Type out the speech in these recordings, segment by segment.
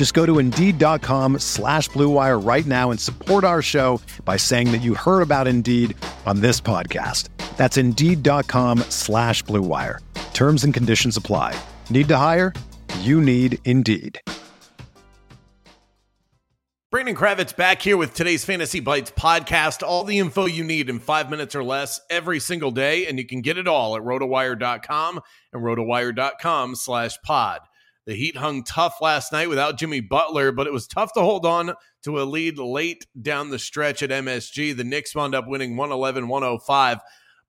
Just go to Indeed.com slash BlueWire right now and support our show by saying that you heard about Indeed on this podcast. That's Indeed.com slash BlueWire. Terms and conditions apply. Need to hire? You need Indeed. Brandon Kravitz back here with today's Fantasy Bites podcast. All the info you need in five minutes or less every single day, and you can get it all at rotowire.com and rotowire.com slash pod. The Heat hung tough last night without Jimmy Butler, but it was tough to hold on to a lead late down the stretch at MSG. The Knicks wound up winning 111 105,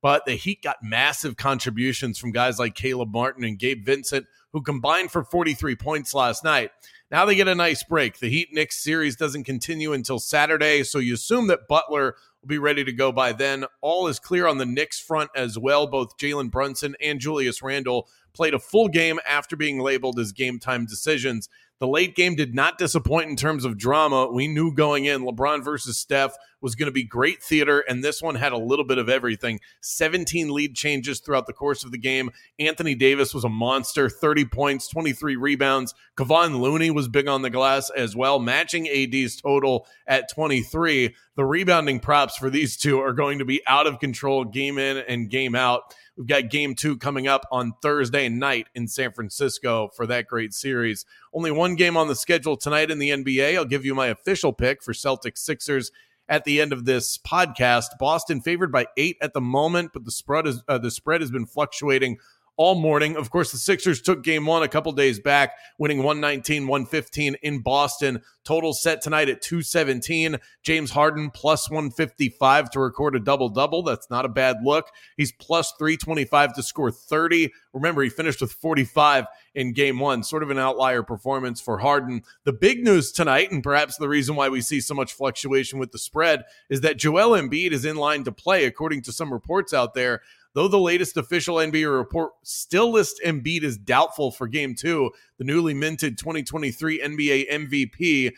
but the Heat got massive contributions from guys like Caleb Martin and Gabe Vincent, who combined for 43 points last night. Now they get a nice break. The Heat Knicks series doesn't continue until Saturday, so you assume that Butler will be ready to go by then. All is clear on the Knicks front as well. Both Jalen Brunson and Julius Randle played a full game after being labeled as game time decisions. The late game did not disappoint in terms of drama. We knew going in LeBron versus Steph was going to be great theater, and this one had a little bit of everything. 17 lead changes throughout the course of the game. Anthony Davis was a monster 30 points, 23 rebounds. Kevon Looney was big on the glass as well, matching AD's total at 23. The rebounding props for these two are going to be out of control game in and game out. We've got game two coming up on Thursday night in San Francisco for that great series. Only one game on the schedule tonight in the NBA. I'll give you my official pick for Celtics Sixers at the end of this podcast. Boston favored by eight at the moment, but the spread is uh, the spread has been fluctuating all morning. Of course, the Sixers took game one a couple days back, winning 119 115 in Boston. Total set tonight at 217. James Harden plus 155 to record a double double. That's not a bad look. He's plus 325 to score 30. Remember, he finished with 45 in game one. Sort of an outlier performance for Harden. The big news tonight, and perhaps the reason why we see so much fluctuation with the spread, is that Joel Embiid is in line to play, according to some reports out there. Though the latest official NBA report still lists Embiid as doubtful for game two, the newly minted 2023 NBA MVP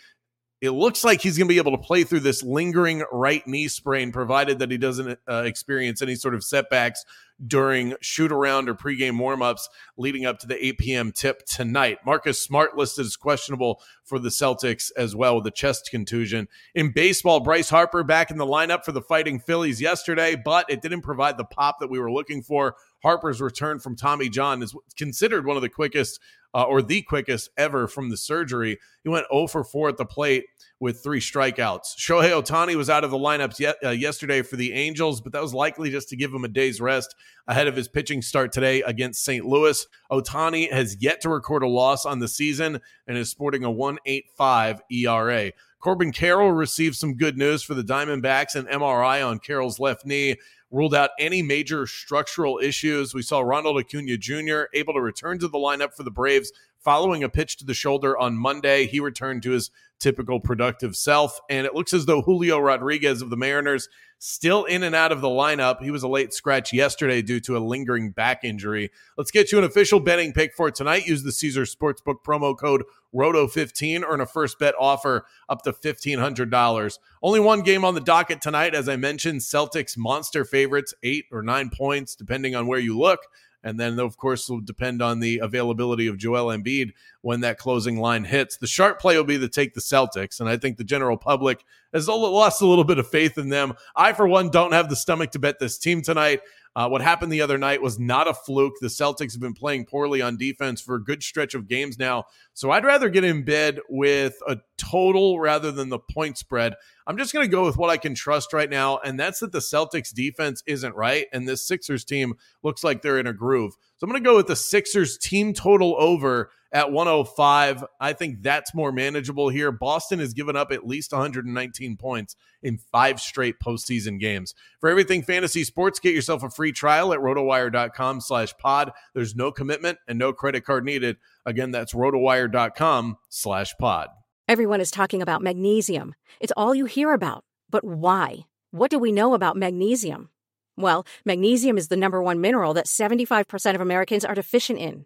it looks like he's going to be able to play through this lingering right knee sprain, provided that he doesn't uh, experience any sort of setbacks during shoot around or pregame warmups leading up to the 8 p.m. tip tonight. Marcus Smart listed as questionable for the Celtics as well with a chest contusion. In baseball, Bryce Harper back in the lineup for the Fighting Phillies yesterday, but it didn't provide the pop that we were looking for. Harper's return from Tommy John is considered one of the quickest uh, or the quickest ever from the surgery. He went 0 for 4 at the plate with three strikeouts. Shohei Ohtani was out of the lineups yet, uh, yesterday for the Angels, but that was likely just to give him a day's rest ahead of his pitching start today against St. Louis. Ohtani has yet to record a loss on the season and is sporting a 185 ERA. Corbin Carroll received some good news for the Diamondbacks, an MRI on Carroll's left knee ruled out any major structural issues. We saw Ronald Acuna Jr. able to return to the lineup for the Braves following a pitch to the shoulder on Monday. He returned to his typical productive self, and it looks as though Julio Rodriguez of the Mariners still in and out of the lineup. He was a late scratch yesterday due to a lingering back injury. Let's get you an official betting pick for tonight. Use the Caesar Sportsbook promo code ROTO15. Earn a first bet offer up to $1,500. Only one game on the docket tonight. As I mentioned, Celtics monster favorites, eight or nine points, depending on where you look. And then, of course, will depend on the availability of Joel Embiid when that closing line hits. The sharp play will be to take the Celtics. And I think the general public has lost a little bit of faith in them. I, for one, don't have the stomach to bet this team tonight. Uh, what happened the other night was not a fluke. The Celtics have been playing poorly on defense for a good stretch of games now. So I'd rather get in bed with a total rather than the point spread. I'm just going to go with what I can trust right now, and that's that the Celtics defense isn't right, and this Sixers team looks like they're in a groove. So I'm going to go with the Sixers team total over at 105. I think that's more manageable here. Boston has given up at least 119 points in five straight postseason games. For everything fantasy sports, get yourself a free trial at rotowire.com slash pod. There's no commitment and no credit card needed. Again, that's rotowire.com slash pod. Everyone is talking about magnesium. It's all you hear about. But why? What do we know about magnesium? Well, magnesium is the number one mineral that 75% of Americans are deficient in.